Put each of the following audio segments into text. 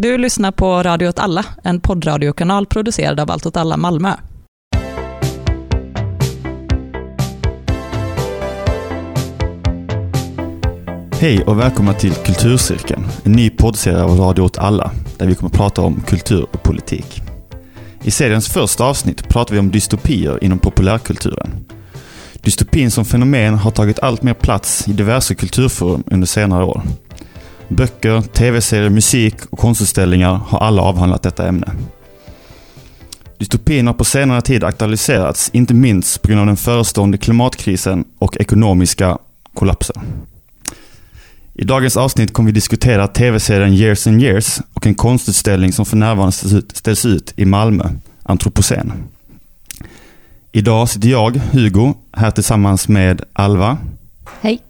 Du lyssnar på Radio åt alla, en poddradiokanal producerad av Allt åt alla Malmö. Hej och välkomna till Kulturcirkeln, en ny poddserie av Radio åt alla, där vi kommer att prata om kultur och politik. I seriens första avsnitt pratar vi om dystopier inom populärkulturen. Dystopin som fenomen har tagit allt mer plats i diverse kulturforum under senare år. Böcker, tv-serier, musik och konstutställningar har alla avhandlat detta ämne. Dystopin har på senare tid aktualiserats, inte minst på grund av den förestående klimatkrisen och ekonomiska kollapsen. I dagens avsnitt kommer vi diskutera tv-serien Years and Years och en konstutställning som för närvarande ställs ut, i Malmö, Antropocen. Idag sitter jag, Hugo, här tillsammans med Alva. Hej.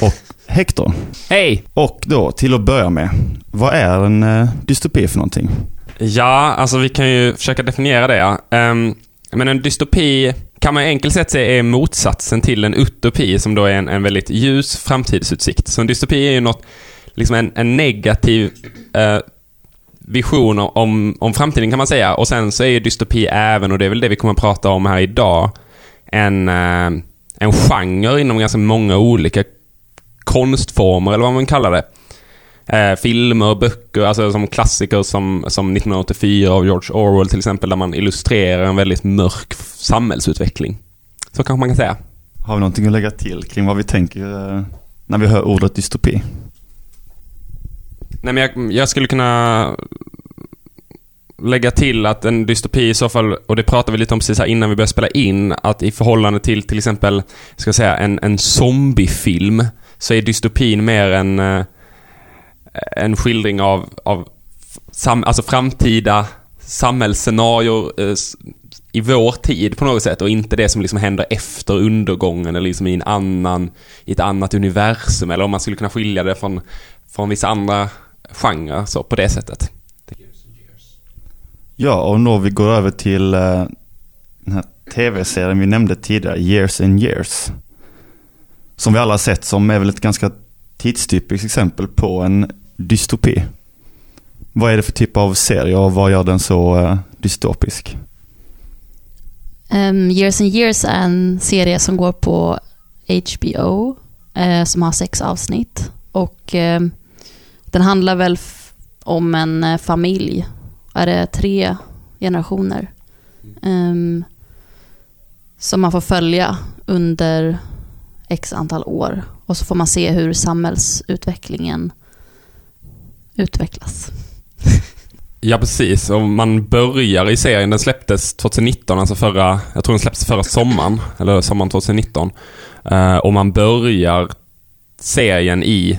Och Hector. Hej! Och då, till att börja med, vad är en eh, dystopi för någonting? Ja, alltså vi kan ju försöka definiera det. Ja. Um, men en dystopi kan man enkelt sett säga är motsatsen till en utopi som då är en, en väldigt ljus framtidsutsikt. Så en dystopi är ju något, liksom en, en negativ uh, vision om, om framtiden kan man säga. Och sen så är ju dystopi även, och det är väl det vi kommer att prata om här idag, en, uh, en genre inom ganska många olika konstformer, eller vad man kallar det. Eh, filmer, böcker, alltså som klassiker som, som 1984 av George Orwell till exempel, där man illustrerar en väldigt mörk samhällsutveckling. Så kanske man kan säga. Har vi någonting att lägga till kring vad vi tänker eh, när vi hör ordet dystopi? Nej, men jag, jag skulle kunna lägga till att en dystopi i så fall, och det pratade vi lite om precis här innan vi började spela in, att i förhållande till till exempel, ska jag säga, en, en zombiefilm, så är dystopin mer en, eh, en skildring av, av sam, alltså framtida samhällsscenarier eh, i vår tid på något sätt och inte det som liksom händer efter undergången eller liksom i en annan, i ett annat universum eller om man skulle kunna skilja det från, från vissa andra genrer så på det sättet. Ja, och nu vi går över till uh, den här tv-serien vi nämnde tidigare, Years and Years. Som vi alla har sett, som är väl ett ganska tidstypiskt exempel på en dystopi. Vad är det för typ av serie och vad gör den så uh, dystopisk? Um, years and Years är en serie som går på HBO, uh, som har sex avsnitt. Och uh, den handlar väl om en uh, familj. Är det tre generationer? Um, som man får följa under x antal år. Och så får man se hur samhällsutvecklingen utvecklas. Ja, precis. Och man börjar i serien, den släpptes 2019, alltså förra, jag tror den släpptes förra sommaren, eller sommaren 2019. Uh, eh, och man börjar serien i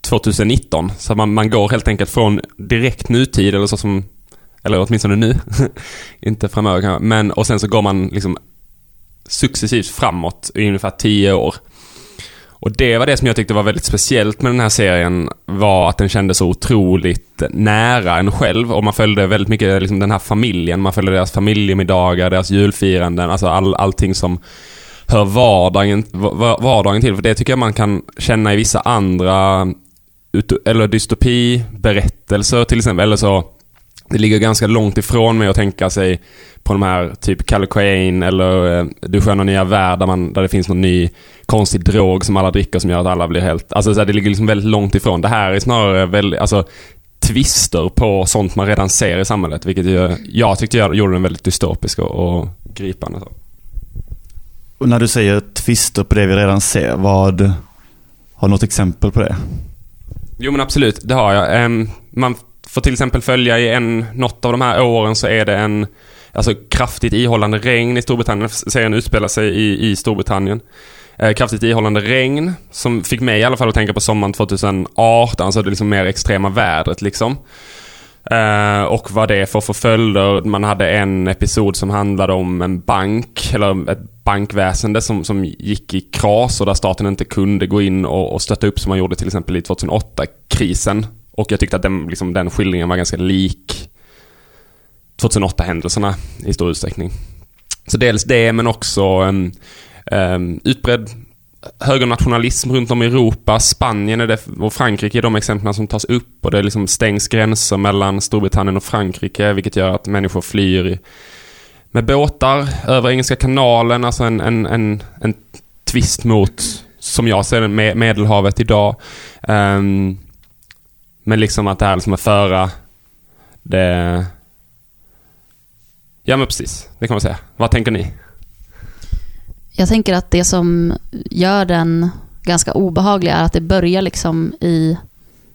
2019. Så man, man går helt enkelt från direkt nutid, eller så som, eller åtminstone nu, inte framöver kanske, men och sen så går man liksom successivt framåt i ungefär tio år. Och det var det som jag tyckte var väldigt speciellt med den här serien var att den kändes så otroligt nära en själv och man följde väldigt mycket liksom den här familjen. Man följde deras familjemiddagar, deras julfiranden, alltså all, allting som hör vardagen, vardagen till. För det tycker jag man kan känna i vissa andra eller dystopiberättelser till exempel. Eller så det ligger ganska långt ifrån mig att tänka sig på de här typ Calicoane eller eh, Du sköna nya värld där, man, där det finns någon ny konstig drog som alla dricker som gör att alla blir helt... Alltså så här, det ligger liksom väldigt långt ifrån. Det här är snarare väldigt, alltså twister på sånt man redan ser i samhället. Vilket ju, jag tyckte jag gjorde den väldigt dystopisk och, och gripande. Så. Och när du säger twister på det vi redan ser, vad... Har du något exempel på det? Jo men absolut, det har jag. Um, man får till exempel följa i en, något av de här åren så är det en alltså, kraftigt ihållande regn i Storbritannien. Serien utspelar sig i, i Storbritannien. Eh, kraftigt ihållande regn som fick mig i alla fall att tänka på sommaren 2018, alltså det liksom mer extrema vädret liksom. Uh, och vad det får för följder. Man hade en episod som handlade om en bank, eller ett bankväsende som, som gick i kras och där staten inte kunde gå in och, och stötta upp som man gjorde till exempel i 2008-krisen. Och jag tyckte att den, liksom, den skildringen var ganska lik 2008-händelserna i stor utsträckning. Så dels det, men också en um, utbredd högernationalism runt om i Europa. Spanien är det, och Frankrike är de exemplen som tas upp och det liksom stängs gränser mellan Storbritannien och Frankrike vilket gör att människor flyr med båtar över Engelska kanalen. Alltså en, en, en, en twist mot, som jag ser det, med Medelhavet idag. Um, men liksom att det här liksom att föra det... Ja men precis, det kan man säga. Vad tänker ni? Jag tänker att det som gör den ganska obehaglig är att det börjar liksom i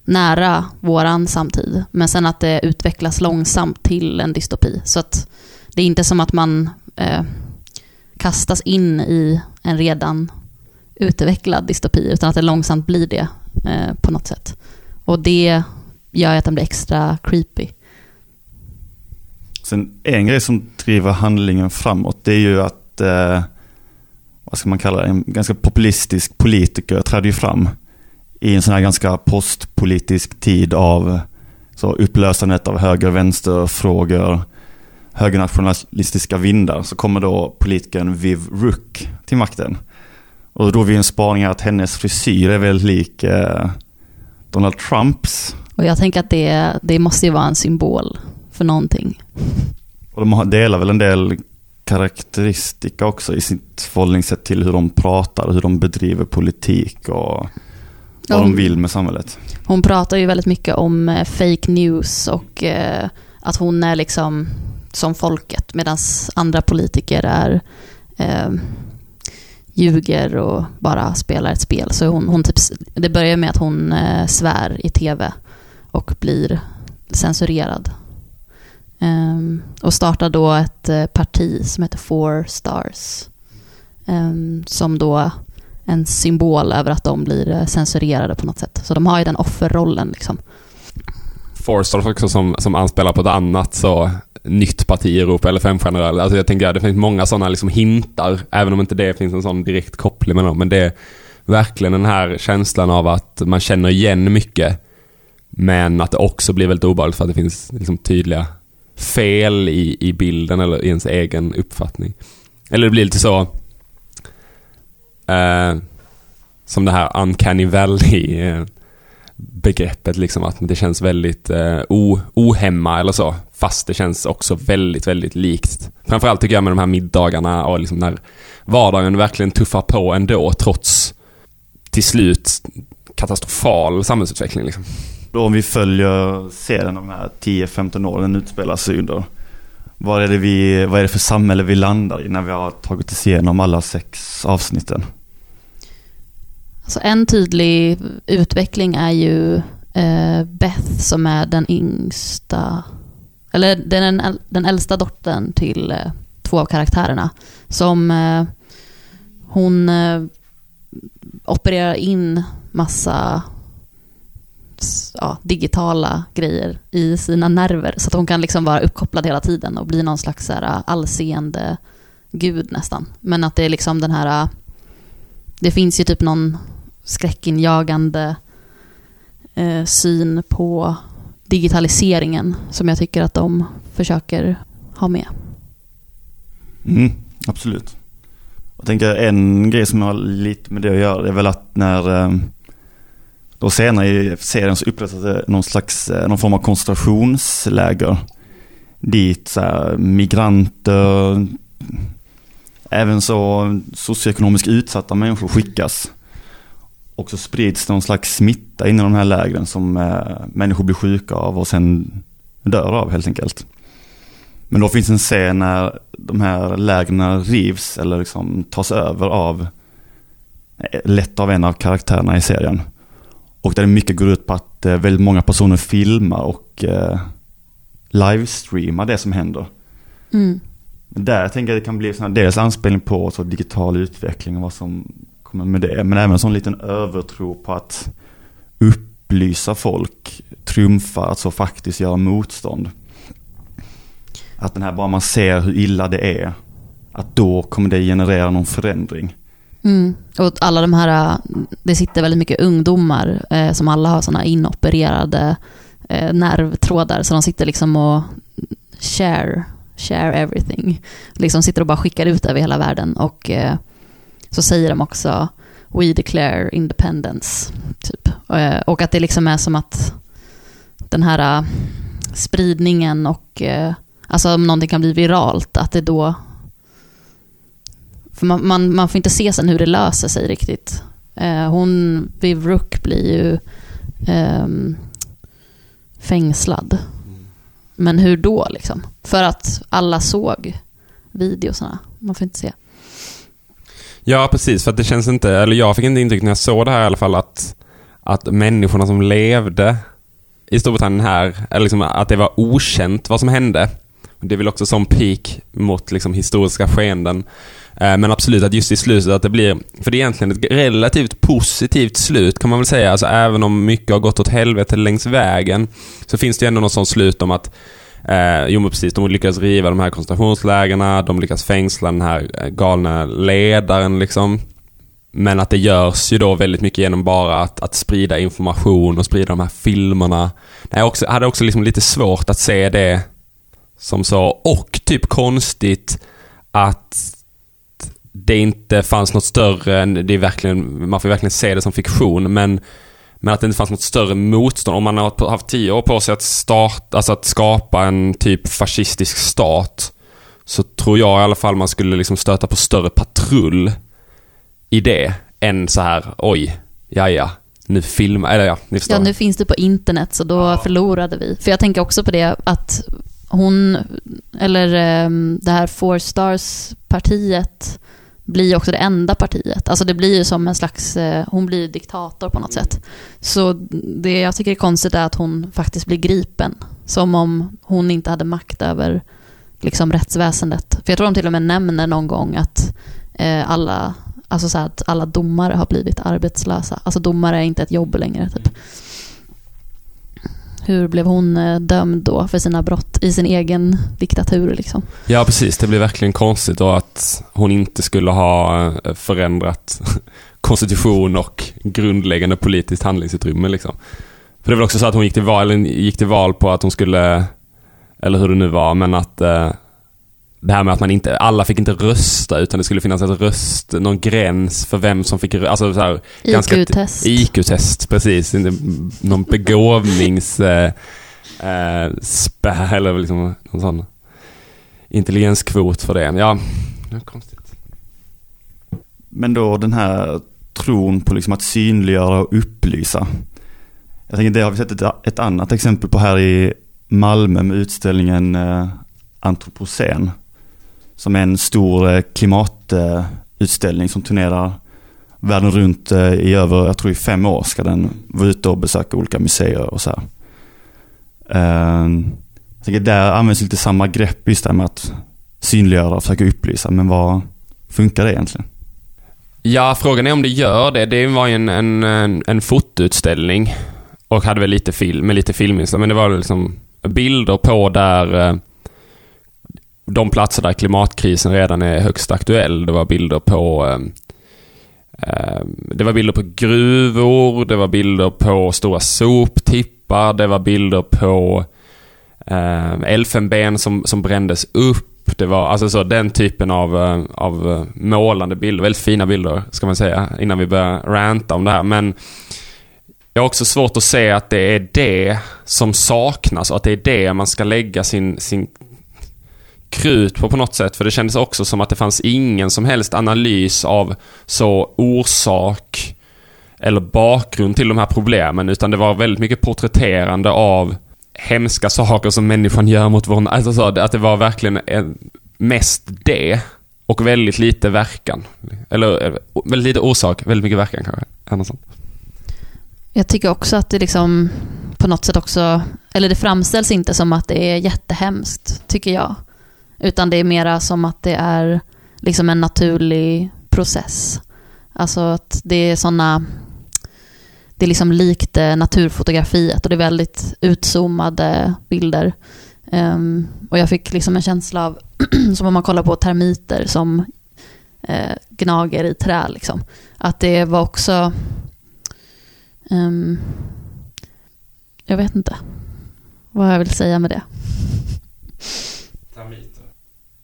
nära våran samtid, men sen att det utvecklas långsamt till en dystopi. Så att det är inte som att man eh, kastas in i en redan utvecklad dystopi, utan att det långsamt blir det eh, på något sätt. Och det gör att den blir extra creepy. Sen en grej som driver handlingen framåt, det är ju att eh, vad ska man kalla det, en ganska populistisk politiker trädde ju fram i en sån här ganska postpolitisk tid av så upplösandet av höger och vänsterfrågor, högernationalistiska vindar, så kommer då politikern Viv Rook till makten. Och då vi en spaning att hennes frisyr är väldigt lik eh, Donald Trumps. Och jag tänker att det, det måste ju vara en symbol för någonting. Och de delar väl en del karaktäristika också i sitt förhållningssätt till hur de pratar, hur de bedriver politik och vad de vill med samhället. Hon pratar ju väldigt mycket om eh, fake news och eh, att hon är liksom som folket medan andra politiker är eh, ljuger och bara spelar ett spel. Så hon, hon typ, det börjar med att hon eh, svär i tv och blir censurerad. Um, och startar då ett eh, parti som heter Four Stars. Um, som då en symbol över att de blir eh, censurerade på något sätt. Så de har ju den offerrollen liksom. Four Stars också som, som anspelar på ett annat så nytt parti i Europa eller femstjärnor Alltså jag tänker att det finns många sådana liksom hintar, även om inte det finns en sån direkt koppling med dem. Men det är verkligen den här känslan av att man känner igen mycket. Men att det också blir väldigt obehagligt för att det finns liksom tydliga fel i, i bilden eller i ens egen uppfattning. Eller det blir lite så eh, som det här uncanny valley begreppet. liksom att det känns väldigt eh, ohemma eller så. Fast det känns också väldigt, väldigt likt. Framförallt tycker jag med de här middagarna och liksom när vardagen verkligen tuffar på ändå trots till slut katastrofal samhällsutveckling liksom. Då om vi följer serien de här 10-15 åren den utspelar sig under. Vad är, det vi, vad är det för samhälle vi landar i när vi har tagit oss igenom alla sex avsnitten? Alltså en tydlig utveckling är ju eh, Beth som är den yngsta, eller den, den äldsta dottern till eh, två av karaktärerna. Som eh, hon eh, opererar in massa ja, digitala grejer i sina nerver så att hon kan liksom vara uppkopplad hela tiden och bli någon slags så här, eh, allseende gud nästan. Men att det är liksom den här, eh, det finns ju typ någon skräckinjagande eh, syn på digitaliseringen som jag tycker att de försöker ha med. Mm, absolut. Jag tänker en grej som har lite med det att göra är väl att när eh, då senare i serien så upprättas det någon slags, eh, någon form av koncentrationsläger. Dit så här, migranter, även så socioekonomiskt utsatta människor skickas. Och så sprids någon slags smitta in i de här lägren som eh, människor blir sjuka av och sen dör av helt enkelt. Men då finns en scen när de här lägren rivs eller liksom tas över av, eh, lätt av en av karaktärerna i serien. Och där mycket går ut på att eh, väldigt många personer filmar och eh, livestreamar det som händer. Mm. Där tänker jag att det kan bli sån dels anspelning på så digital utveckling och vad som kommer med det. Men även en sån liten övertro på att upplysa folk trumfa alltså faktiskt göra motstånd. Att den här, bara man ser hur illa det är, att då kommer det generera någon förändring. Mm. Och alla de här, det sitter väldigt mycket ungdomar eh, som alla har sådana inopererade eh, nervtrådar. Så de sitter liksom och share, share everything. Liksom sitter och bara skickar ut över hela världen. Och eh, så säger de också We declare independence. Typ. Eh, och att det liksom är som att den här eh, spridningen och eh, alltså om någonting kan bli viralt, att det då... För man, man, man får inte se sen hur det löser sig riktigt. Hon, Viv Rook blir ju um, fängslad. Men hur då liksom? För att alla såg videosarna. Man får inte se. Ja, precis. För att det känns inte, eller jag fick inte intryck när jag såg det här i alla fall att, att människorna som levde i Storbritannien här, eller liksom att det var okänt vad som hände. Det är väl också som peak mot liksom historiska skeenden. Eh, men absolut att just i slutet att det blir, för det är egentligen ett relativt positivt slut kan man väl säga. Alltså även om mycket har gått åt helvete längs vägen så finns det ju ändå något sånt slut om att Eh, jo men precis, de lyckas riva de här koncentrationslägerna, de lyckas fängsla den här eh, galna ledaren liksom. Men att det görs ju då väldigt mycket genom bara att, att sprida information och sprida de här filmerna. Jag också, hade också liksom lite svårt att se det som så, och typ konstigt att det inte fanns något större, det är verkligen, man får verkligen se det som fiktion, men men att det inte fanns något större motstånd. Om man har haft tio år på sig att, starta, alltså att skapa en typ fascistisk stat så tror jag i alla fall man skulle liksom stöta på större patrull i det än så här, oj, ja ja, nu filmar, eller ja, ni förstår. Ja, nu finns det på internet så då förlorade vi. För jag tänker också på det att hon, eller ehm, det här Four Stars-partiet blir också det enda partiet. Alltså det blir ju som en slags, eh, hon blir diktator på något sätt. Så det jag tycker är konstigt är att hon faktiskt blir gripen. Som om hon inte hade makt över liksom rättsväsendet. För jag tror de till och med nämner någon gång att eh, alla, alltså så här, att alla domare har blivit arbetslösa. Alltså domare är inte ett jobb längre typ. Hur blev hon eh, dömd då för sina brott i sin egen diktatur liksom? Ja, precis. Det blir verkligen konstigt då att hon inte skulle ha eh, förändrat konstitution och grundläggande politiskt handlingsutrymme liksom. För det var också så att hon gick till val, gick till val på att hon skulle, eller hur det nu var, men att eh, det här med att man inte, alla fick inte rösta utan det skulle finnas ett röst, någon gräns för vem som fick rösta. Alltså så här, ganska- IQ-test. IQ-test, precis. Inte Någon begåvnings... Eh, eh, eller liksom någon sån intelligenskvot för det. Ja, det är konstigt. Men då den här tron på liksom att synliggöra och upplysa. Jag tänker det har vi sett ett, ett annat exempel på här i Malmö med utställningen eh, Antropocen. Som är en stor eh, klimatutställning som turnerar världen runt eh, i över, jag tror i fem år ska den vara ute och besöka olika museer och så här. Ehm, jag tänker där används lite samma grepp just det här med att synliggöra och försöka upplysa. Men vad funkar det egentligen? Ja, frågan är om det gör det. Det var ju en, en, en, fotoutställning och hade väl lite film, med lite filminslag, men det var liksom bilder på där eh, de platser där klimatkrisen redan är högst aktuell. Det var bilder på eh, det var bilder på gruvor, det var bilder på stora soptippar, det var bilder på eh, elfenben som, som brändes upp. Det var alltså så, den typen av, eh, av eh, målande bilder. Väldigt fina bilder, ska man säga, innan vi börjar ranta om det här. Men jag har också svårt att se att det är det som saknas och att det är det man ska lägga sin, sin krut på på något sätt. För det kändes också som att det fanns ingen som helst analys av så orsak eller bakgrund till de här problemen. Utan det var väldigt mycket porträtterande av hemska saker som människan gör mot vår... Alltså så, att det var verkligen mest det och väldigt lite verkan. Eller eh, väldigt lite orsak, väldigt mycket verkan kanske. Jag tycker också att det liksom på något sätt också, eller det framställs inte som att det är jättehemskt, tycker jag. Utan det är mera som att det är liksom en naturlig process. Alltså att det är sådana, det är liksom likt eh, naturfotografiet och det är väldigt utzoomade bilder. Um, och jag fick liksom en känsla av, som om man kollar på termiter som eh, gnager i trä liksom. Att det var också um, jag vet inte vad jag vill säga med det.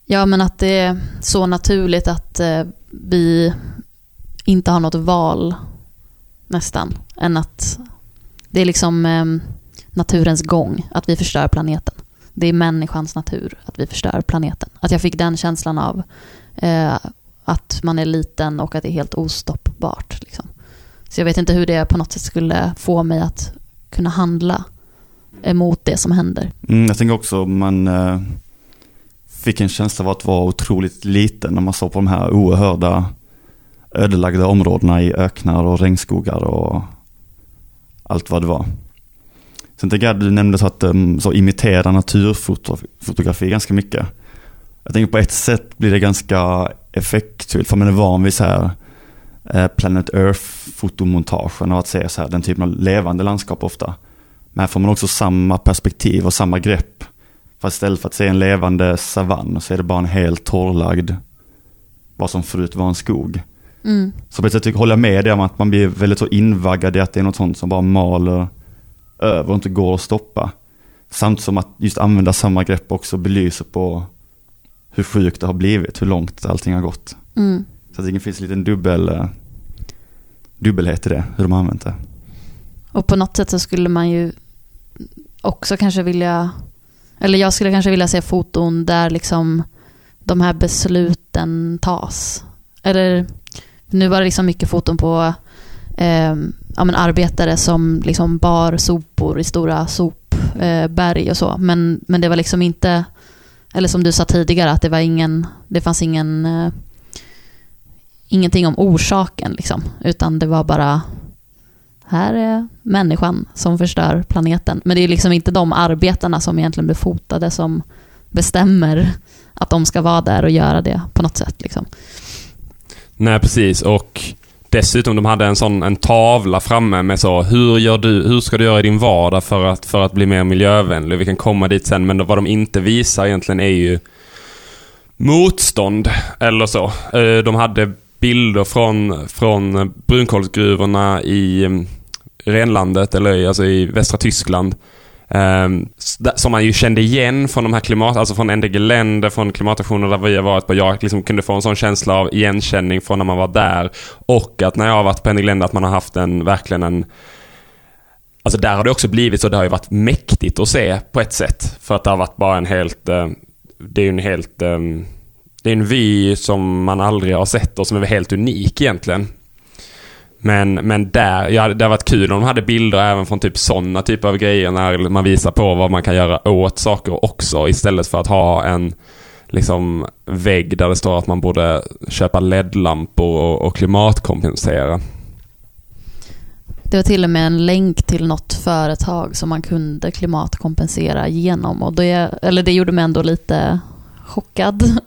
Ja, men att det är så naturligt att eh, vi inte har något val nästan, än att det är liksom eh, naturens gång, att vi förstör planeten. Det är människans natur att vi förstör planeten. Att jag fick den känslan av eh, att man är liten och att det är helt ostoppbart. Liksom. Så jag vet inte hur det på något sätt skulle få mig att kunna handla emot det som händer. Mm, jag tänker också man eh, fick en känsla av att vara otroligt liten när man såg på de här oerhörda ödelagda områdena i öknar och regnskogar och allt vad det var. Sen tänker jag, du nämnde så att ehm, så imitera naturfotografi ganska mycket. Jag tänker på ett sätt blir det ganska effektfullt, för man är van vid så här eh, Planet Earth-fotomontagen och att se så här, den typen av levande landskap ofta. Men här får man också samma perspektiv och samma grepp. Fast istället för att se en levande savann så är det bara en helt torrlagd, vad som förut var en skog. Mm. Så på ett sätt håller jag med dig om att man blir väldigt så invaggad i att det är något sånt som bara maler över och inte går att stoppa. Samt som att just använda samma grepp också belyser på hur sjukt det har blivit, hur långt allting har gått. Mm. Så det finns en liten dubbel, eh, dubbelhet i det, hur de har använt det. Och på något sätt så skulle man ju också kanske vilja, eller jag skulle kanske vilja se foton där liksom de här besluten tas. Eller nu var det liksom mycket foton på eh, ja, men arbetare som liksom bar sopor i stora sopberg eh, och så. Men, men det var liksom inte, eller som du sa tidigare, att det var ingen, det fanns ingen, eh, ingenting om orsaken liksom. Utan det var bara, här är människan som förstör planeten. Men det är liksom inte de arbetarna som egentligen blir fotade som bestämmer att de ska vara där och göra det på något sätt. Liksom. Nej, precis. Och dessutom, de hade en sån en tavla framme med så, hur, gör du, hur ska du göra i din vardag för att, för att bli mer miljövänlig? Vi kan komma dit sen, men vad de inte visar egentligen är ju motstånd, eller så. Eh, de hade bilder från, från brunkolsgruvorna i mm, renlandet, eller alltså i västra Tyskland. Um, som man ju kände igen från de här klimat, alltså från NDG länder, från klimataktioner där vi har varit på. Jag liksom kunde få en sån känsla av igenkänning från när man var där. Och att när jag har varit på NDG länder att man har haft en, verkligen en Alltså där har det också blivit så, det har ju varit mäktigt att se på ett sätt. För att det har varit bara en helt, eh, det är ju en helt, um, det är en vy som man aldrig har sett och som är helt unik egentligen. Men, men där, ja, det hade varit kul om de hade bilder även från typ sådana typer av grejer när man visar på vad man kan göra åt saker också istället för att ha en liksom vägg där det står att man borde köpa LED-lampor och, och klimatkompensera. Det var till och med en länk till något företag som man kunde klimatkompensera genom. Och det, eller det gjorde mig ändå lite chockad.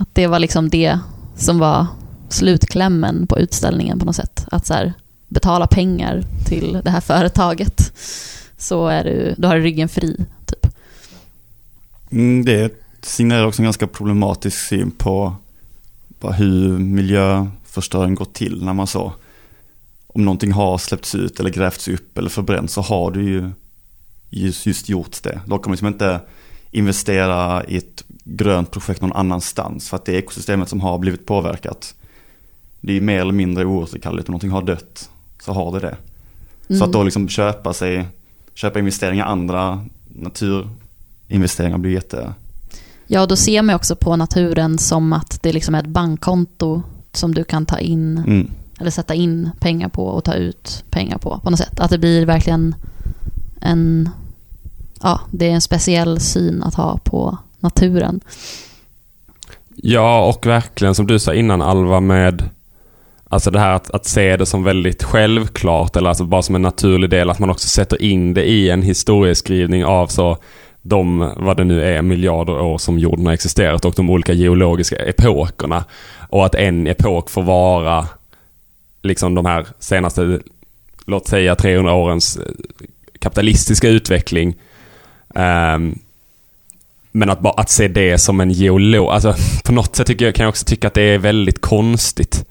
Att det var liksom det som var slutklämmen på utställningen på något sätt. Att så här, betala pengar till det här företaget. Så är du, då har du ryggen fri, typ. Mm, det signalerar också en ganska problematisk syn på, hur miljöförstöring går till när man så om någonting har släppts ut eller grävts upp eller förbränts så har du ju just, just gjort det. Då kan man liksom inte investera i ett grönt projekt någon annanstans för att det är ekosystemet som har blivit påverkat det är mer eller mindre oåterkalleligt. Om någonting har dött så har det det. Mm. Så att då liksom köpa sig, köpa investeringar, andra naturinvesteringar blir jätte... Ja, då ser man också på naturen som att det liksom är ett bankkonto som du kan ta in mm. eller sätta in pengar på och ta ut pengar på på något sätt. Att det blir verkligen en, ja, det är en speciell syn att ha på naturen. Ja, och verkligen som du sa innan Alva med Alltså det här att, att se det som väldigt självklart eller alltså bara som en naturlig del. Att man också sätter in det i en historieskrivning av så de, vad det nu är, miljarder år som jorden har existerat och de olika geologiska epokerna. Och att en epok får vara liksom de här senaste, låt säga 300 årens eh, kapitalistiska utveckling. Um, men att, bara, att se det som en geolog, alltså på något sätt tycker jag, kan jag också tycka att det är väldigt konstigt.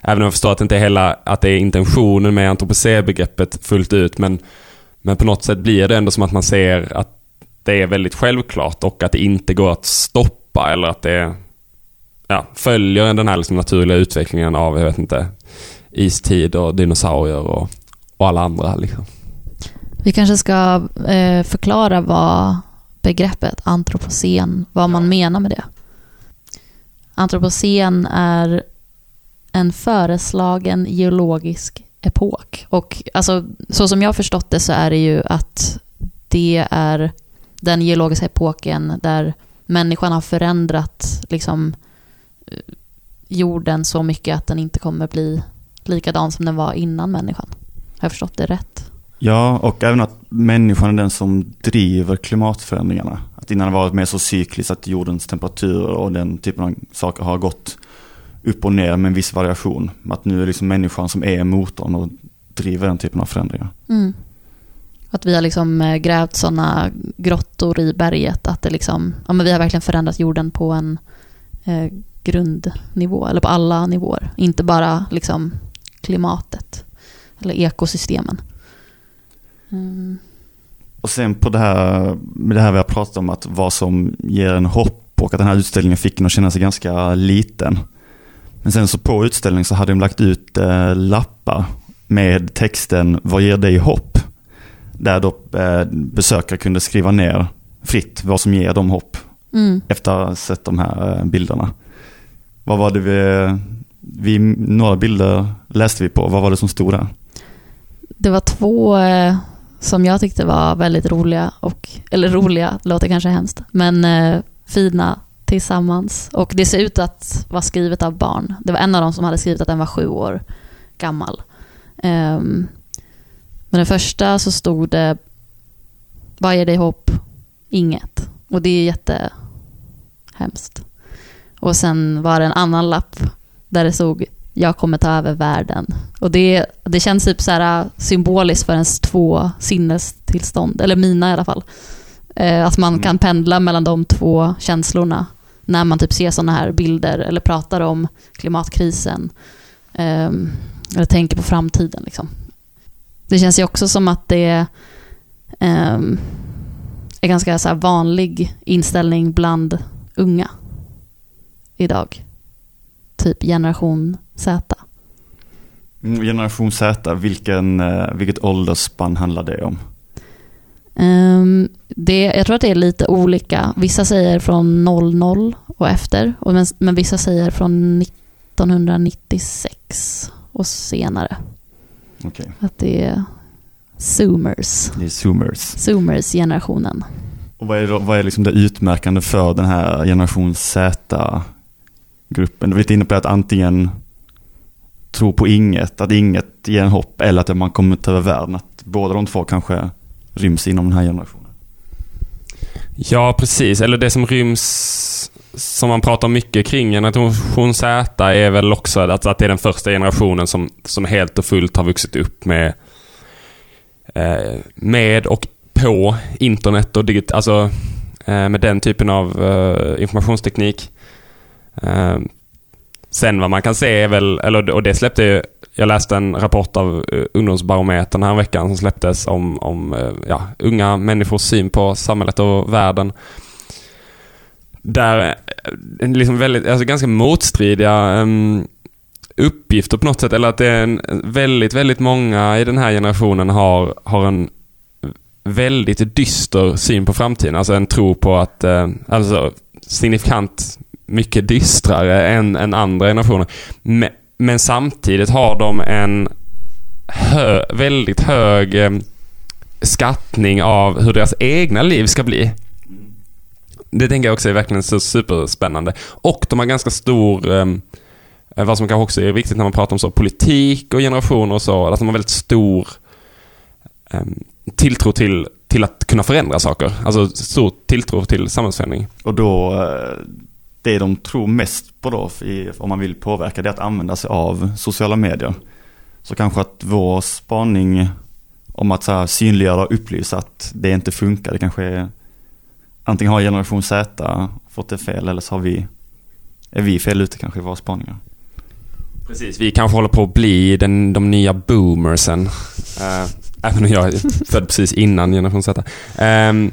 Även om jag förstår att det inte är hela, att det är intentionen med antropocé-begreppet fullt ut. Men, men på något sätt blir det ändå som att man ser att det är väldigt självklart och att det inte går att stoppa eller att det ja, följer den här liksom naturliga utvecklingen av, jag vet inte, istid och dinosaurier och, och alla andra. Liksom. Vi kanske ska eh, förklara vad begreppet antropocen, vad man menar med det. Antropocen är en föreslagen geologisk epok. Och alltså, så som jag har förstått det så är det ju att det är den geologiska epoken där människan har förändrat liksom, eh, jorden så mycket att den inte kommer bli likadan som den var innan människan. Har jag förstått det rätt? Ja, och även att människan är den som driver klimatförändringarna. Att innan det varit mer så cykliskt att jordens temperatur och den typen av saker har gått upp och ner med en viss variation. Att nu är det liksom människan som är motorn och driver den typen av förändringar. Mm. Att vi har liksom eh, grävt sådana grottor i berget att det liksom, ja men vi har verkligen förändrat jorden på en eh, grundnivå, eller på alla nivåer. Inte bara liksom klimatet eller ekosystemen. Mm. Och sen på det här, med det här vi har pratat om, att vad som ger en hopp och att den här utställningen fick en att känna sig ganska liten. Men sen så på utställningen så hade de lagt ut eh, lappar med texten Vad ger dig hopp? Där då eh, besökare kunde skriva ner fritt vad som ger dem hopp Mm. efter att ha sett de här eh, bilderna. Vad var det vi, vi, några bilder läste vi på, vad var det som stod där? Det var två eh, som jag tyckte var väldigt roliga, och, eller roliga, låter kanske hemskt, men eh, fina tillsammans. Och det ser ut att vara skrivet av barn. Det var en av dem som hade skrivit att den var sju år gammal. Um, men den första så stod det Vad ger dig hopp? Inget. Och det är jättehemskt. Och sen var det en annan lapp där det stod jag kommer ta över världen. Och det, det känns typ så här symboliskt för ens två sinnestillstånd, eller mina i alla fall. Eh, att man Mm. kan pendla mellan de två känslorna när man typ ser sådana här bilder eller pratar om klimatkrisen. Ehm, eller tänker på framtiden. Liksom. Det känns ju också som att det ehm, är ganska så vanlig inställning bland unga idag. Typ generation Z. Mm, Generation Z, vilken, eh, vilket åldersspann handlar det om? Ehm, det, jag tror att det är lite olika. Vissa säger från 00 och efter, och men, men vissa säger från 1996 och senare. Okej, Att det är Zoomers. det är zoomers. Zoomers-generationen. Och vad är, vad är liksom det utmärkande för den här generation Z-gruppen? Du var lite inne på att antingen tro på inget, att inget ger en hopp, eller att man kommer ta över världen. Att båda de två kanske ryms inom den här generationen. Ja, precis. Eller det som ryms, som man pratar mycket kring generation Z är väl också att, att det är den första generationen som, som helt och fullt har vuxit upp med, eh, med och på internet och digit, alltså eh, med den typen av eh, informationsteknik. Eh, Sen vad man kan se är väl, eller, och det släppte ju- jag läste en rapport av eh, Ungdomsbarometern här veckan som släpptes om, om eh, ja, unga människors syn på samhället och världen. Där eh, liksom väldigt, alltså ganska motstridiga um, uppgifter på något sätt. Eller att det är en, väldigt, väldigt många i den här generationen har, har en väldigt dyster syn på framtiden. Alltså en tro på att, eh, alltså signifikant mycket dystrare än, än andra generationer. Men, men samtidigt har de en hö, väldigt hög eh, skattning av hur deras egna liv ska bli. Det tänker jag också är verkligen så superspännande. Och de har ganska stor, ehm, eh, vad som kanske också är viktigt när man pratar om så, politik och generationer och så, att de har väldigt stor eh, tilltro till, till att kunna förändra saker. Alltså stor tilltro till samhällsförändring. Och då, eh, det de tror mest på då, i, om man vill påverka, det är att använda sig av sociala medier. Så kanske att vår spaning om att så här synliggöra och upplysa att det inte funkar, det kanske är antingen har generation Z fått det fel eller så har vi, är vi fel ute kanske i våra spaningar. Precis, vi kanske håller på att bli den, de nya boomersen. Äh, även om jag är född precis innan generation Z. Ehm,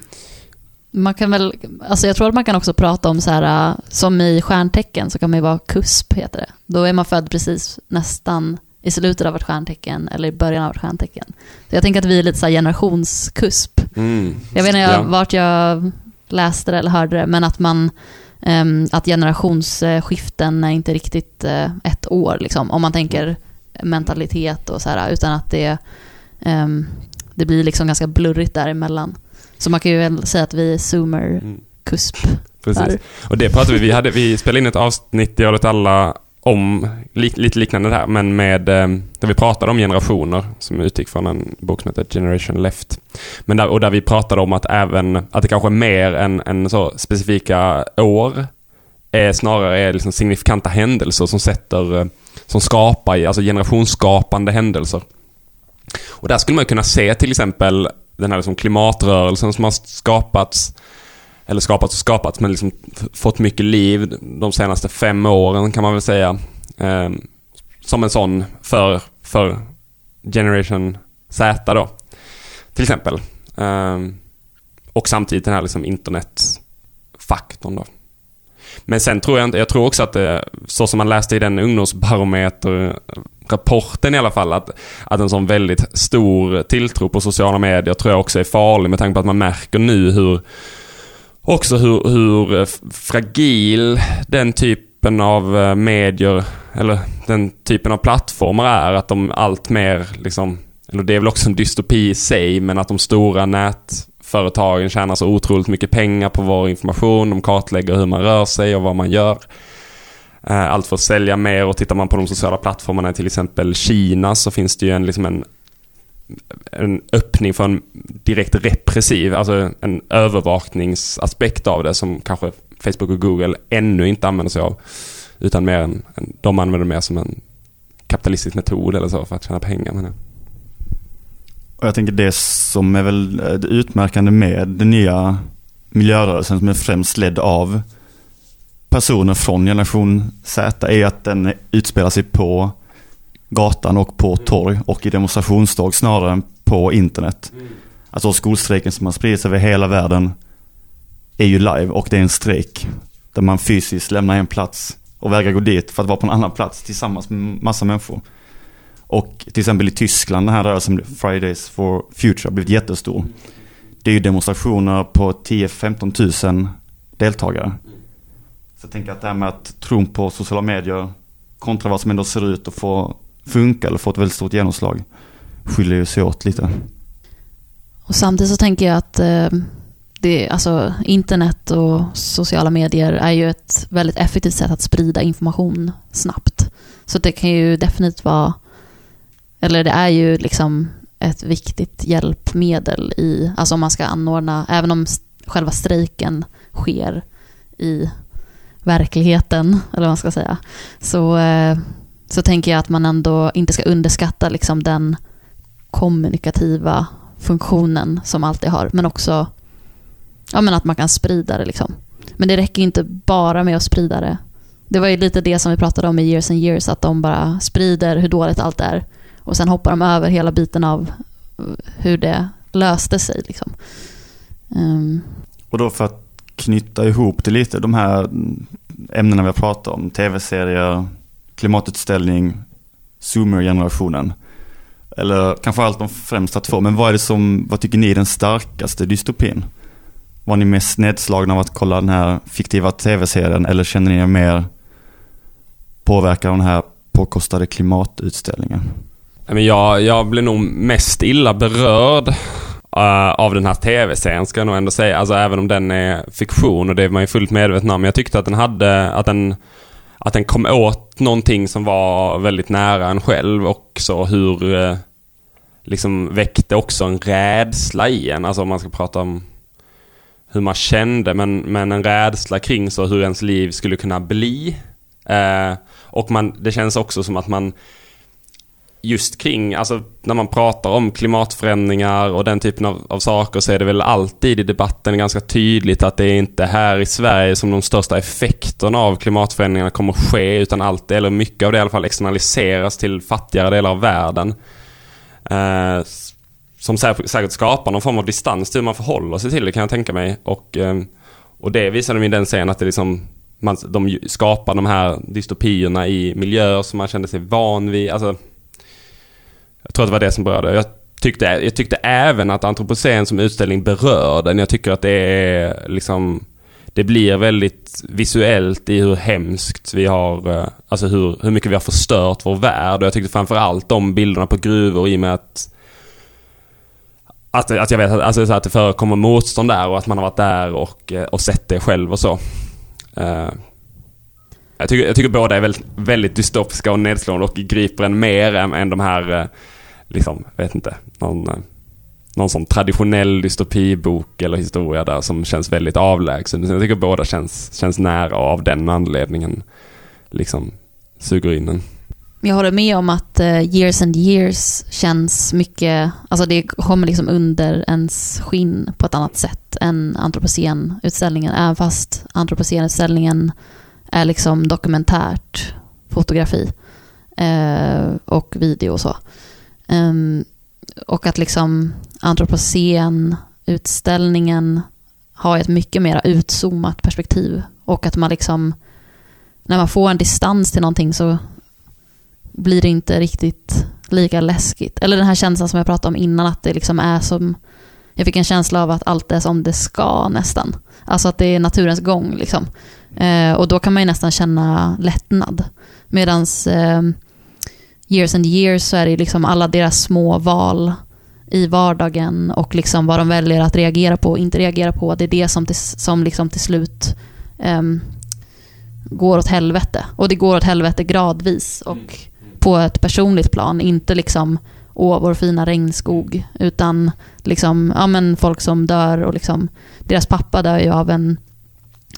man kan väl, alltså jag tror att man kan också prata om så här, äh, som i stjärntecken så kan man ju vara kusp heter det. Då är man född precis nästan i slutet av ett stjärntecken eller i början av ett stjärntecken. Så jag tänker att vi är lite så här generationskusp. Mm. Jag vet inte jag, Ja. vart jag läste det eller hörde det, men att man ehm, att generationsskiften är inte riktigt eh, ett år, liksom, om man tänker mentalitet och så här, utan att det, ehm, det blir liksom ganska blurrigt däremellan. Så man kan ju väl säga att vi är zoomer-kusp. Mm. Precis. där. Och det pratade vi, vi, hade, vi spelade in ett avsnitt i Året Alla om li, lite liknande det här, men med, eh, där vi pratade om generationer som utgick från en bok som heter Generation Left. Men där, och där vi pratade om att även, att det kanske är mer än, än så specifika år, är snarare är liksom signifikanta händelser som sätter, eh, som skapar, alltså generationsskapande händelser. Och där skulle man kunna se till exempel den här liksom klimatrörelsen som har skapats eller skapats och skapats, men liksom fått mycket liv de senaste fem åren kan man väl säga. Eh, som en sån för, för Generation Z då. Till exempel. Eh, och samtidigt den här liksom internetfaktorn då. Men sen tror jag inte, jag tror också att det, så som man läste i den ungdomsbarometerrapporten i alla fall, att, att en sån väldigt stor tilltro på sociala medier tror jag också är farlig med tanke på att man märker nu hur Också hur, hur eh, fragil den typen av eh, medier, eller den typen av plattformar är. Att de allt mer liksom, eller det är väl också en dystopi i sig, men att de stora nät, Företagen tjänar så otroligt mycket pengar på vår information. De kartlägger hur man rör sig och vad man gör. Eh, allt för att sälja mer och tittar man på de sociala plattformarna i till exempel Kina så finns det ju en, liksom en en öppning för en direkt repressiv, alltså en övervakningsaspekt av det som kanske Facebook och Google ännu inte använder sig av. Utan mer en, en, de använder det mer som en kapitalistisk metod eller så för att tjäna pengar. Men, och jag tänker det som är väl eh, det utmärkande med den nya miljörörelsen som är främst ledd av personer från generation Z är att den utspelar sig på gatan och på torg och i demonstrationståg snarare än på internet. Alltså skolstrejken som har spridit sig över hela världen är ju live och det är en strejk där man fysiskt lämnar en plats och vägrar gå dit för att vara på en annan plats tillsammans med massa människor. Och till exempel i Tyskland, den här rörelsen Fridays for Future har blivit jättestor. Det är ju demonstrationer på 10-15 000 deltagare. Så jag tänker att det här med att tron på sociala medier kontra vad som ändå ser ut att få funka eller få ett väldigt stort genomslag skiljer ju sig åt lite. Och samtidigt så tänker jag att eh, det, alltså, internet och sociala medier är ju ett väldigt effektivt sätt att sprida information snabbt. Så det kan ju definitivt vara, eller det är ju liksom ett viktigt hjälpmedel i, alltså om man ska anordna, även om själva strejken sker i verkligheten, eller vad man ska säga, så, eh, så tänker jag att man ändå inte ska underskatta liksom den kommunikativa funktionen som alltid har, men också ja, men att man kan sprida det. Liksom. Men det räcker inte bara med att sprida det. Det var ju lite det som vi pratade om i Years and Years, att de bara sprider hur dåligt allt är och sen hoppar de över hela biten av eh, hur det löste sig. Liksom. Um. Och då för att knyta ihop det lite, de här ämnena vi har pratat om, tv-serier, klimatutställning, zoomer-generationen. Eller kanske allt de främsta två, men vad är det som, vad tycker ni är den starkaste dystopin? Var ni mest nedslagna av att kolla den här fiktiva tv-serien eller känner ni er mer påverkade av den här påkostade klimatutställningen? Men jag, jag blev nog mest illa berörd eh, av den här tv-serien ska jag nog ändå säga. Alltså även om den är fiktion och det är man ju fullt medveten om. Men jag tyckte att den hade, att den, att den kom åt någonting som var väldigt nära en själv och så hur, eh, liksom väckte också en rädsla i en. Alltså om man ska prata om hur man kände, men, men en rädsla kring så hur ens liv skulle kunna bli. Eh, och man, det känns också som att man just kring, alltså när man pratar om klimatförändringar och den typen av, av saker så är det väl alltid i debatten ganska tydligt att det är inte här i Sverige som de största effekterna av klimatförändringarna kommer att ske utan allt, eller mycket av det i alla fall externaliseras till fattigare delar av världen. Eh, som säkert skapar någon form av distans till hur man förhåller sig till det kan jag tänka mig. Och, eh, och det visade de i den scenen att det liksom man, de skapar de här dystopierna i miljöer som man kände sig van vid. Alltså, jag tror att det var det som berörde. Jag tyckte, jag tyckte även att antropocen som utställning berör den. Jag tycker att det är liksom det blir väldigt visuellt i hur hemskt vi har, eh, alltså hur, hur mycket vi har förstört vår värld. Och jag tyckte framförallt de bilderna på gruvor i och med att att, att jag vet att, alltså, att det förekommer motstånd där och att man har varit där och, eh, och sett det själv och så. Eh, jag, tycker, jag tycker båda är väldigt, väldigt dystopiska och nedslående och griper en mer än, än de här, eh, liksom, vet inte, någon, eh, någon sån traditionell dystopibok eller historia där som känns väldigt avlägsen. Jag tycker båda känns, känns nära och av den anledningen liksom suger in en. Jag håller med om att eh, years and years känns mycket, alltså det kommer liksom under ens skinn på ett annat sätt än antropocenutställningen, även fast antropocenutställningen är liksom dokumentärt fotografi eh, och video och så. Um, och att liksom antropocen-utställningen har ett mycket mer utzoomat perspektiv och att man liksom, när man får en distans till någonting så blir det inte riktigt lika läskigt. Eller den här känslan som jag pratade om innan, att det liksom är som... Jag fick en känsla av att allt är som det ska nästan. Alltså att det är naturens gång liksom. Eh, och då kan man ju nästan känna lättnad. Medan eh, years and years så är det liksom alla deras små val i vardagen och liksom vad de väljer att reagera på och inte reagera på. Det är det som till, som liksom till slut ehm, går åt helvete. Och det går åt helvete gradvis och på ett personligt plan. Inte liksom åh, vår fina regnskog. Utan liksom, ja men folk som dör och liksom, deras pappa dör ju av en,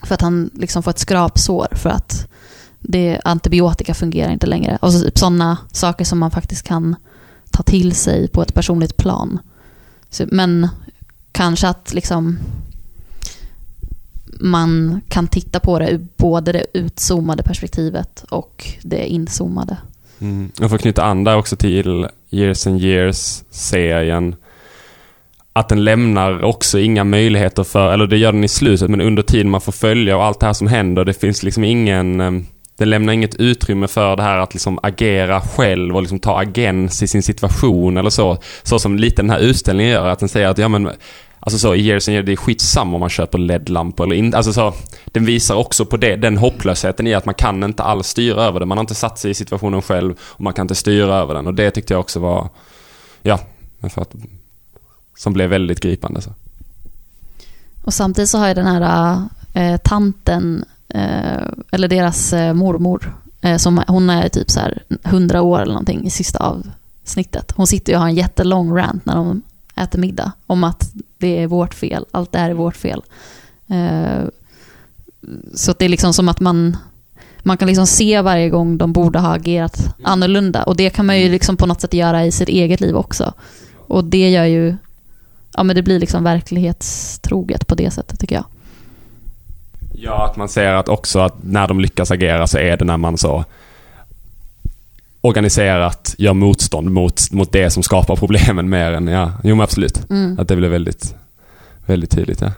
för att han liksom får ett skrapsår för att det, antibiotika fungerar inte längre. Och så typ sådana saker som man faktiskt kan ta till sig på ett personligt plan. Så, men kanske att liksom man kan titta på det ur både det utzoomade perspektivet och det inzoomade. Mm. Jag får knyta an där också till Years and Years-serien. Att den lämnar också inga möjligheter för, eller det gör den i slutet, men under tiden man får följa och allt det här som händer, det finns liksom ingen... Ehm, den lämnar inget utrymme för det här att liksom agera själv och liksom ta agens i sin situation eller så. Så som lite den här utställningen gör, att den säger att ja men Alltså så, i Years and Years, det är skitsamma om man köper LED-lampor eller inte. Alltså så, den visar också på det, den hopplösheten i att man kan inte alls styra över det. Man har inte satt sig i situationen själv och man kan inte styra över den. Och det tyckte jag också var, ja, för att, som blev väldigt gripande. Så. Och samtidigt så har jag den här eh, tanten, Eh, eller deras eh, mormor, eh, som, hon är typ så här 100 år eller någonting i sista avsnittet. Hon sitter ju och har en jättelång rant när de äter middag om att det är vårt fel, allt det här är vårt fel. Så det är liksom som att man, man kan liksom se varje gång de borde ha agerat annorlunda. Och det kan man ju liksom på något sätt göra i sitt eget liv också. Och det gör ju, ja men det blir liksom verklighetstroget på det sättet tycker jag. Ja, att man ser att också att när de lyckas agera så är det när man så organiserat gör motstånd mot, mot det som skapar problemen mer än, ja, jo men absolut. Mm. Att det blir väldigt, väldigt tydligt. Ja.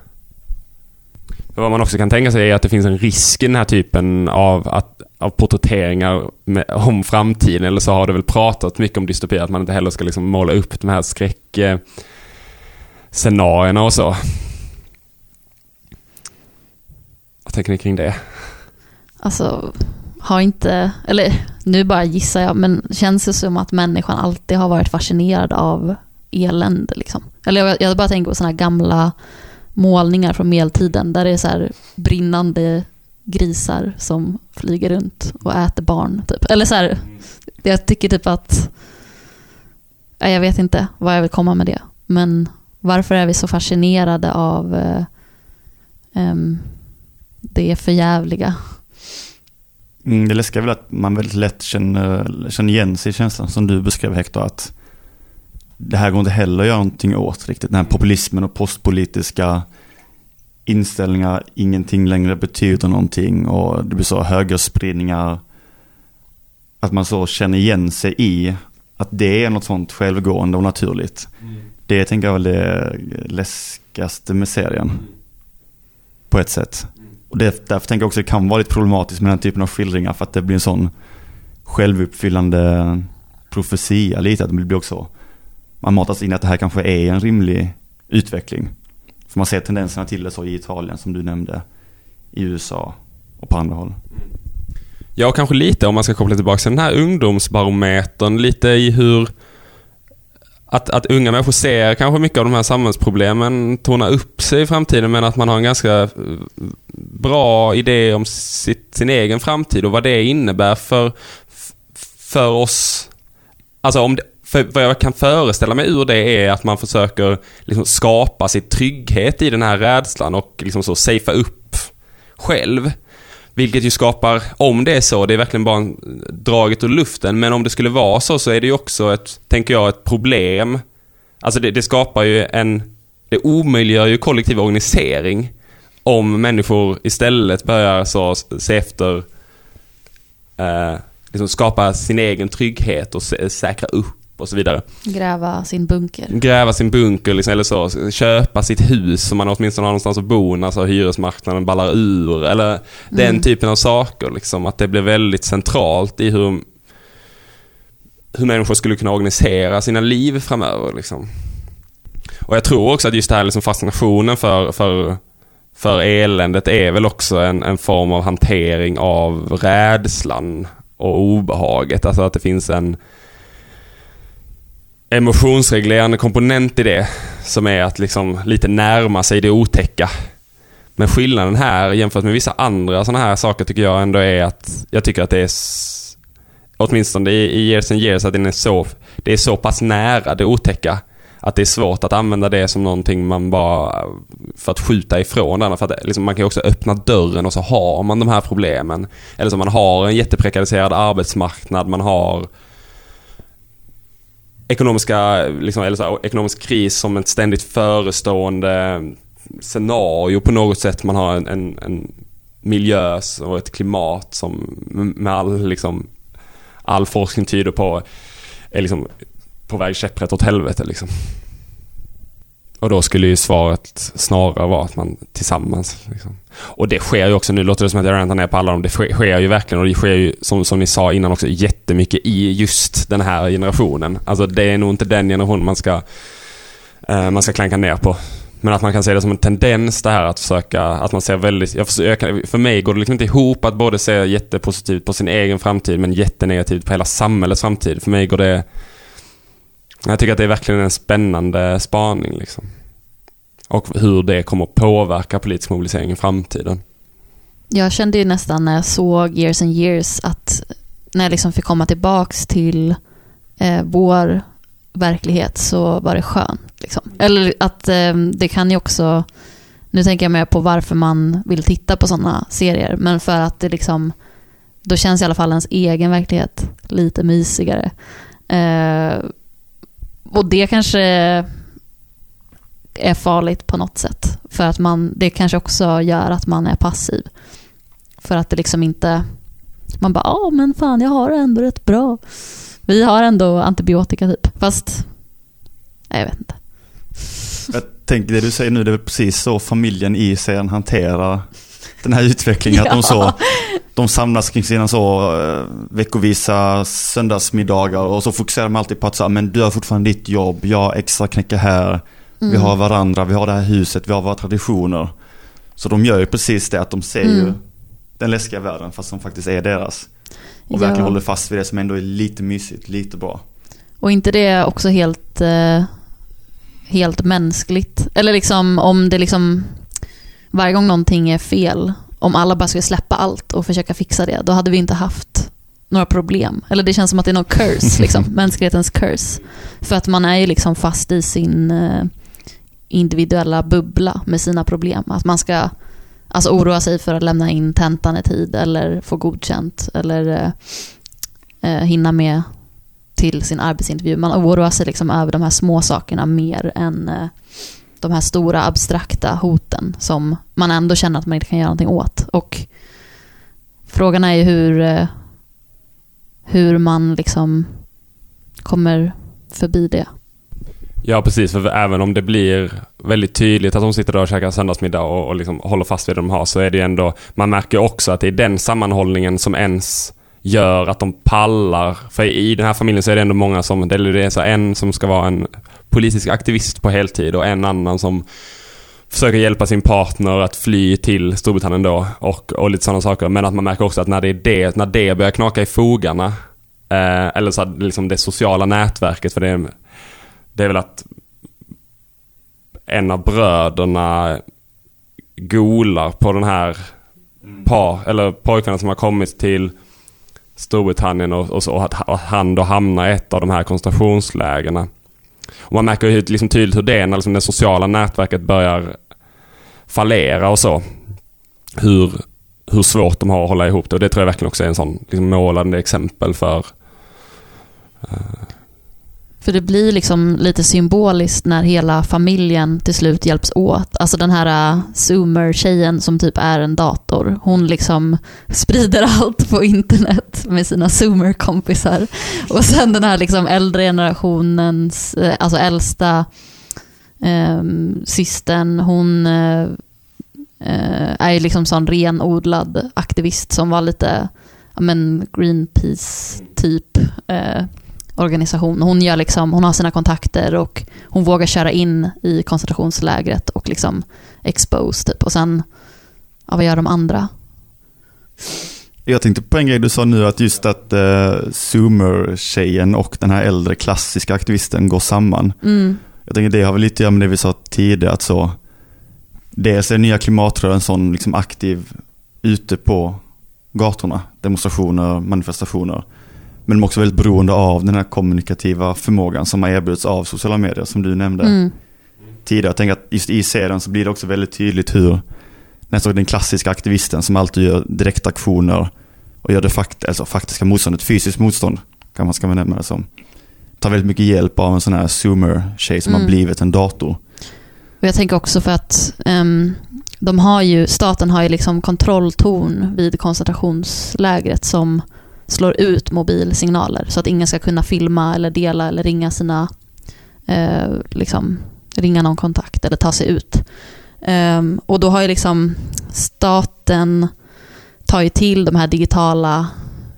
Vad man också kan tänka sig är att det finns en risk i den här typen av, att, av porträtteringar med, om framtiden. Eller så har det väl pratat mycket om dystopi, att man inte heller ska liksom måla upp de här skräck eh, och så. Frågetecken kring det? Alltså, har inte, eller nu bara gissar jag, men känns det som att människan alltid har varit fascinerad av elände liksom? Eller jag, jag bara tänker på sådana gamla målningar från medeltiden där det är så här brinnande grisar som flyger runt och äter barn typ. Eller så här, jag tycker typ att, jag vet inte vad jag vill komma med det, men varför är vi så fascinerade av eh, ehm, det förjävliga? Mm, det läskiga är väl att man väldigt lätt känner, känner igen sig i känslan som du beskrev Hector. Att det här går inte heller att göra någonting åt riktigt. Den här populismen och postpolitiska inställningar, ingenting längre betyder någonting och det blir så högerspridningar. Att man så känner igen sig i att det är något sånt självgående och naturligt. Det tänker jag väl det läskigaste med serien. På ett sätt. Och det, därför tänker jag också att det kan vara lite problematiskt med den typen av skildringar för att det blir en sån självuppfyllande profetia lite. Att det blir också, man matas in att det här kanske är en rimlig utveckling. För man ser tendenserna till det så i Italien som du nämnde, i USA och på andra håll. Ja, kanske lite om man ska koppla tillbaka till den här ungdomsbarometern, lite i hur att, att unga människor ser kanske mycket av de här samhällsproblemen torna upp sig i framtiden men att man har en ganska eh, bra idé om sitt, sin egen framtid och vad det innebär för, för oss. Alltså om det, för vad jag kan föreställa mig ur det är att man försöker liksom skapa sin trygghet i den här rädslan och liksom så safea upp själv. Vilket ju skapar, om det är så, det är verkligen bara en, draget ur luften, men om det skulle vara så så är det ju också ett, tänker jag, ett problem. Alltså det, det skapar ju en, det omöjliggör ju kollektiv organisering om människor istället börjar så se efter, eh, liksom skapa sin egen trygghet och säkra upp och så vidare. Gräva sin bunker. Gräva sin bunker liksom, eller så. Köpa sitt hus så man åtminstone har någonstans att bo när så hyresmarknaden ballar ur. Eller mm. den typen av saker. Liksom, att det blir väldigt centralt i hur, hur människor skulle kunna organisera sina liv framöver. Liksom. Och jag tror också att just det här liksom fascinationen för, för, för eländet är väl också en, en form av hantering av rädslan och obehaget. Alltså att det finns en emotionsreglerande komponent i det. Som är att liksom lite närma sig det otäcka. Men skillnaden här jämfört med vissa andra sådana här saker tycker jag ändå är att jag tycker att det är åtminstone i Years and Years att den är så, det är så pass nära det otäcka att det är svårt att använda det som någonting man bara för att skjuta ifrån den. För att liksom, man kan ju också öppna dörren och så har man de här problemen. Eller så man har en jätteprekariserad arbetsmarknad, man har ekonomiska, liksom, eller så här, ekonomisk kris som ett ständigt förestående scenario på något sätt. Man har en, en, en miljö och ett klimat som med all, liksom, all forskning tyder på är liksom på väg käpprätt åt helvete. Liksom. Och då skulle ju svaret snarare vara att man tillsammans. Liksom. Och det sker ju också, nu låter det som att jag rantar ner på alla dem. Det sker, sker, ju verkligen och det sker ju som, som ni sa innan också jättemycket i just den här generationen. Alltså det är nog inte den generationen man ska, eh, man ska klanka ner på. Men att man kan se det som en tendens det här att försöka, att man ser väldigt, jag försöker, för mig går det liksom inte ihop att både se jättepositivt på sin egen framtid men jättenegativt på hela samhällets framtid. För mig går det jag tycker att det är verkligen en spännande spaning. Liksom. Och hur det kommer påverka politisk mobilisering i framtiden. Jag kände ju nästan när jag såg Years and Years att när jag liksom fick komma tillbaks till eh, vår verklighet så var det skönt. Liksom. Eller att eh, det kan ju också, nu tänker jag mer på varför man vill titta på sådana serier, men för att det liksom, då känns i alla fall ens egen verklighet lite mysigare. Eh, och det kanske är farligt på något sätt. För att man, det kanske också gör att man är passiv. För att det liksom inte... Man bara, ja men fan jag har det ändå rätt bra. Vi har ändå antibiotika typ. Fast, nej, jag vet inte. Jag tänker det du säger nu, det är precis så familjen i serien hanterar den här utvecklingen. ja. Att de, så, de samlas kring sina så uh, veckovisa söndagsmiddagar och så fokuserar de alltid på att så, men du har fortfarande ditt jobb, jag extra knäcka här, mm. vi har varandra, vi har det här huset, vi har våra traditioner. Så de gör ju precis det att de ser mm. ju den läskiga världen fast som faktiskt är deras. Och ja. verkligen håller fast vid det som ändå är lite mysigt, lite bra. Och inte det också helt, eh, helt mänskligt? Eller liksom om det liksom varje gång någonting är fel, om alla bara skulle släppa allt och försöka fixa det, då hade vi inte haft några problem. Eller det känns som att det är någon curse, liksom, mänsklighetens curse. För att man är ju liksom fast i sin eh, individuella bubbla med sina problem. Att man ska alltså, oroa sig för att lämna in tentan i tid eller få godkänt eller eh, eh, hinna med till sin arbetsintervju. Man oroar sig liksom över de här små sakerna mer än eh, de här stora abstrakta hoten som man ändå känner att man inte kan göra någonting åt. Och frågan är ju hur, eh, hur man liksom kommer förbi det. Ja, precis. För även om det blir väldigt tydligt att de sitter där och käkar söndagsmiddag och, och liksom håller fast vid det de har så är det ju ändå, man märker också att det är den sammanhållningen som ens gör att de pallar. För i den här familjen så är det ändå många som, det är så en som ska vara en politisk aktivist på heltid och en annan som försöker hjälpa sin partner att fly till Storbritannien då och, och lite sådana saker. Men att man märker också att när det, är det, när det börjar knaka i fogarna eh, eller så att liksom det sociala nätverket för det är, det är väl att en av bröderna golar på den här par, eller pojkarna som har kommit till Storbritannien och, och, så, och att han då hamnar i ett av de här koncentrationslägren. Och man märker ju liksom tydligt hur det är när liksom det sociala nätverket börjar fallera och så. Hur, hur svårt de har att hålla ihop det. Och det tror jag verkligen också är en sån liksom målande exempel för uh, för det blir liksom lite symboliskt när hela familjen till slut hjälps åt. Alltså den här uh, Zoomer-tjejen som typ är en dator. Hon liksom sprider allt på internet med sina Zoomer-kompisar. Och sen den här liksom äldre generationens, äh, alltså äldsta eh, systern, hon eh, är ju liksom sån renodlad aktivist som var lite, ja men Greenpeace-typ. Eh, organisation. Hon, gör liksom, hon har sina kontakter och hon vågar köra in i koncentrationslägret och liksom expose typ. Och sen, ja, vad gör de andra? Jag tänkte på en grej du sa nu, att just att uh, Zoomer-tjejen och den här äldre klassiska aktivisten går samman. Mm. Jag tänker det har väl lite att göra med det vi sa tidigare, att så dels är nya klimatrörelsen liksom aktiv ute på gatorna, demonstrationer, manifestationer. Men de är också väldigt beroende av den här kommunikativa förmågan som har erbjuds av sociala medier som du nämnde Mm. tidigare. Jag tänker att just i serien så blir det också väldigt tydligt hur nästan den klassiska aktivisten som alltid gör direktaktioner och gör det fakt alltså faktiska motståndet, fysiskt motstånd kan man ska man nämna det som. Tar väldigt mycket hjälp av en sån här zoomer-tjej som Mm. har blivit en dator. Och jag tänker också för att ehm, de har ju, staten har ju liksom kontrolltorn vid koncentrationslägret som slår ut mobilsignaler så att ingen ska kunna filma eller dela eller ringa sina, eh, liksom, ringa någon kontakt eller ta sig ut. Ehm, och då har ju liksom staten tagit till de här digitala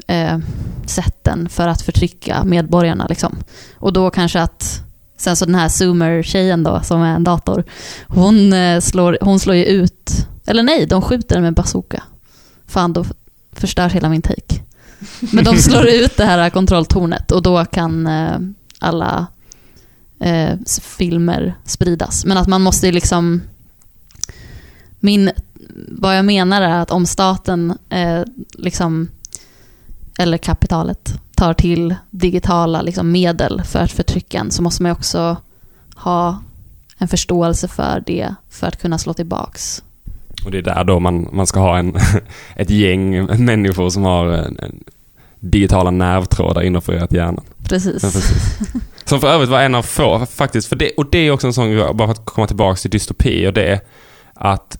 eh, sätten för att förtrycka medborgarna. Liksom. Och då kanske att Sen så den här Zoomer-tjejen då, som är en dator, hon, eh, slår, hon slår ju ut, eller nej, de skjuter den med bazooka. Fan, då förstörs hela min take. Men de slår ut det här kontrolltornet och då kan eh, alla eh, filmer spridas. Men att man måste liksom... Min, vad jag menar är att om staten, eh, liksom, eller kapitalet, tar till digitala liksom, medel för att förtrycka en så måste man också ha en förståelse för det för att kunna slå tillbaks. Och det är där då man, man ska ha en, ett gäng människor som har en, en digitala nervtrådar inopererat i hjärnan. Precis. Ja, precis. Som för övrigt var en av få, faktiskt. För det, och det är också en sån grej, bara för att komma tillbaka till dystopi, och det är att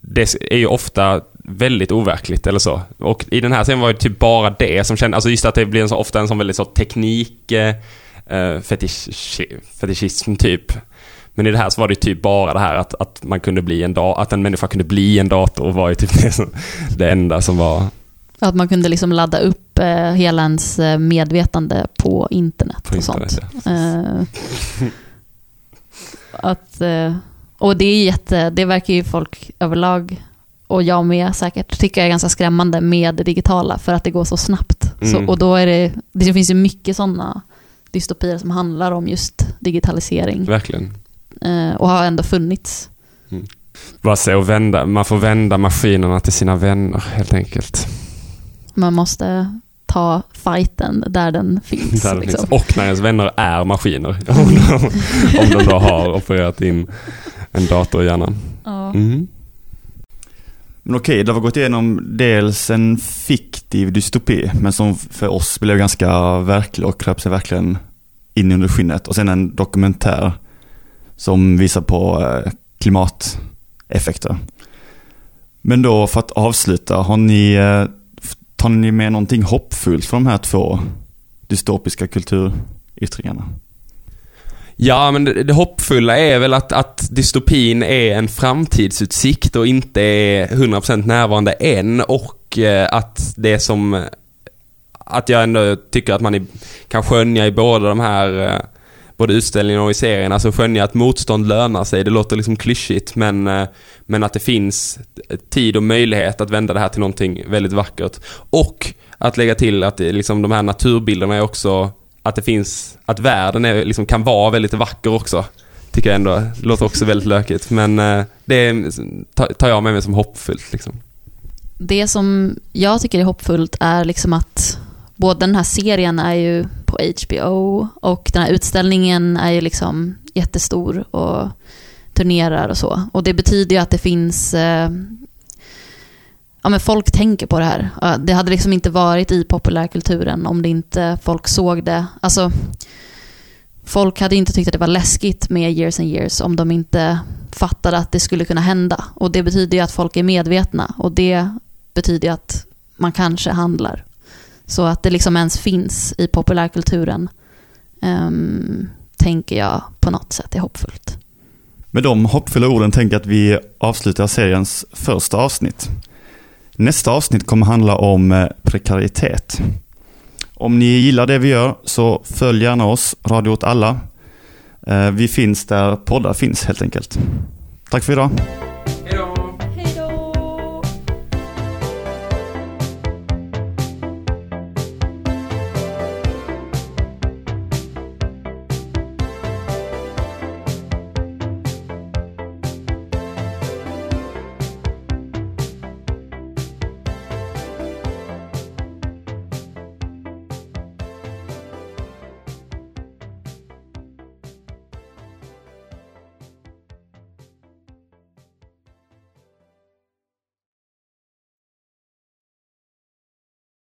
det är ju ofta väldigt overkligt eller så. Och i den här serien var det typ bara det som kändes, alltså just att det blir en så, ofta en sån väldigt så teknik, eh, fetisch, fetischism typ. Men i det här så var det typ bara det här att, att man kunde bli en da- att en människa kunde bli en dator var ju typ det, som, det enda som var Att man kunde liksom ladda upp eh, hela ens eh, medvetande på internet på och sånt. Ja. Eh, att, eh, och det är jätte, det verkar ju folk överlag, och jag med säkert, tycka är ganska skrämmande med det digitala för att det går så snabbt. Så, Mm. och då är det, det finns ju mycket sådana dystopier som handlar om just digitalisering Verkligen. Eh, och har ändå funnits. Bara så att vända, man får vända maskinerna till sina vänner helt enkelt. Man måste ta fighten där den finns. Där det liksom. finns. Och när ens vänner är maskiner. Om de, om de då har opererat in en dator i hjärnan. Ja. Mm. Men okej, det har gått igenom dels en fiktiv dystopi, men som för oss blev ganska verklig och kröp sig verkligen in under skinnet. Och sen en dokumentär som visar på eh, klimateffekter. Men då för att avsluta, har ni, eh, tar ni med någonting hoppfullt från de här två dystopiska kulturyttringarna? Ja, men det, det hoppfulla är väl att, att dystopin är en framtidsutsikt och inte är 100% närvarande än och eh, att det som... Att jag ändå tycker att man i, kan skönja i båda de här eh, både utställningen och i serien, alltså skönja att motstånd lönar sig. Det låter liksom klyschigt men, eh, men att det finns tid och möjlighet att vända det här till någonting väldigt vackert. Och att lägga till att eh, liksom, de här naturbilderna är också att det finns, att världen är, liksom, kan vara väldigt vacker också. Tycker jag ändå, Det låter också väldigt lökigt. Men eh, det tar jag med mig som hoppfullt. Liksom. Det som jag tycker är hoppfullt är liksom att både den här serien är ju på HBO och den här utställningen är ju liksom jättestor och turnerar och så. Och det betyder ju att det finns eh, ja, men folk tänker på det här. Det hade liksom inte varit i populärkulturen om det inte folk såg det. Alltså, folk hade inte tyckt att det var läskigt med years and years om de inte fattade att det skulle kunna hända. Och det betyder ju att folk är medvetna och det betyder ju att man kanske handlar. Så att det liksom ens finns i populärkulturen um, tänker jag på något sätt är hoppfullt. Med de hoppfulla orden tänker jag att vi avslutar seriens första avsnitt. Nästa avsnitt kommer handla om eh, prekaritet. Om ni gillar det vi gör så följ gärna oss, Radio åt alla. Eh, vi finns där poddar finns helt enkelt. Tack för idag.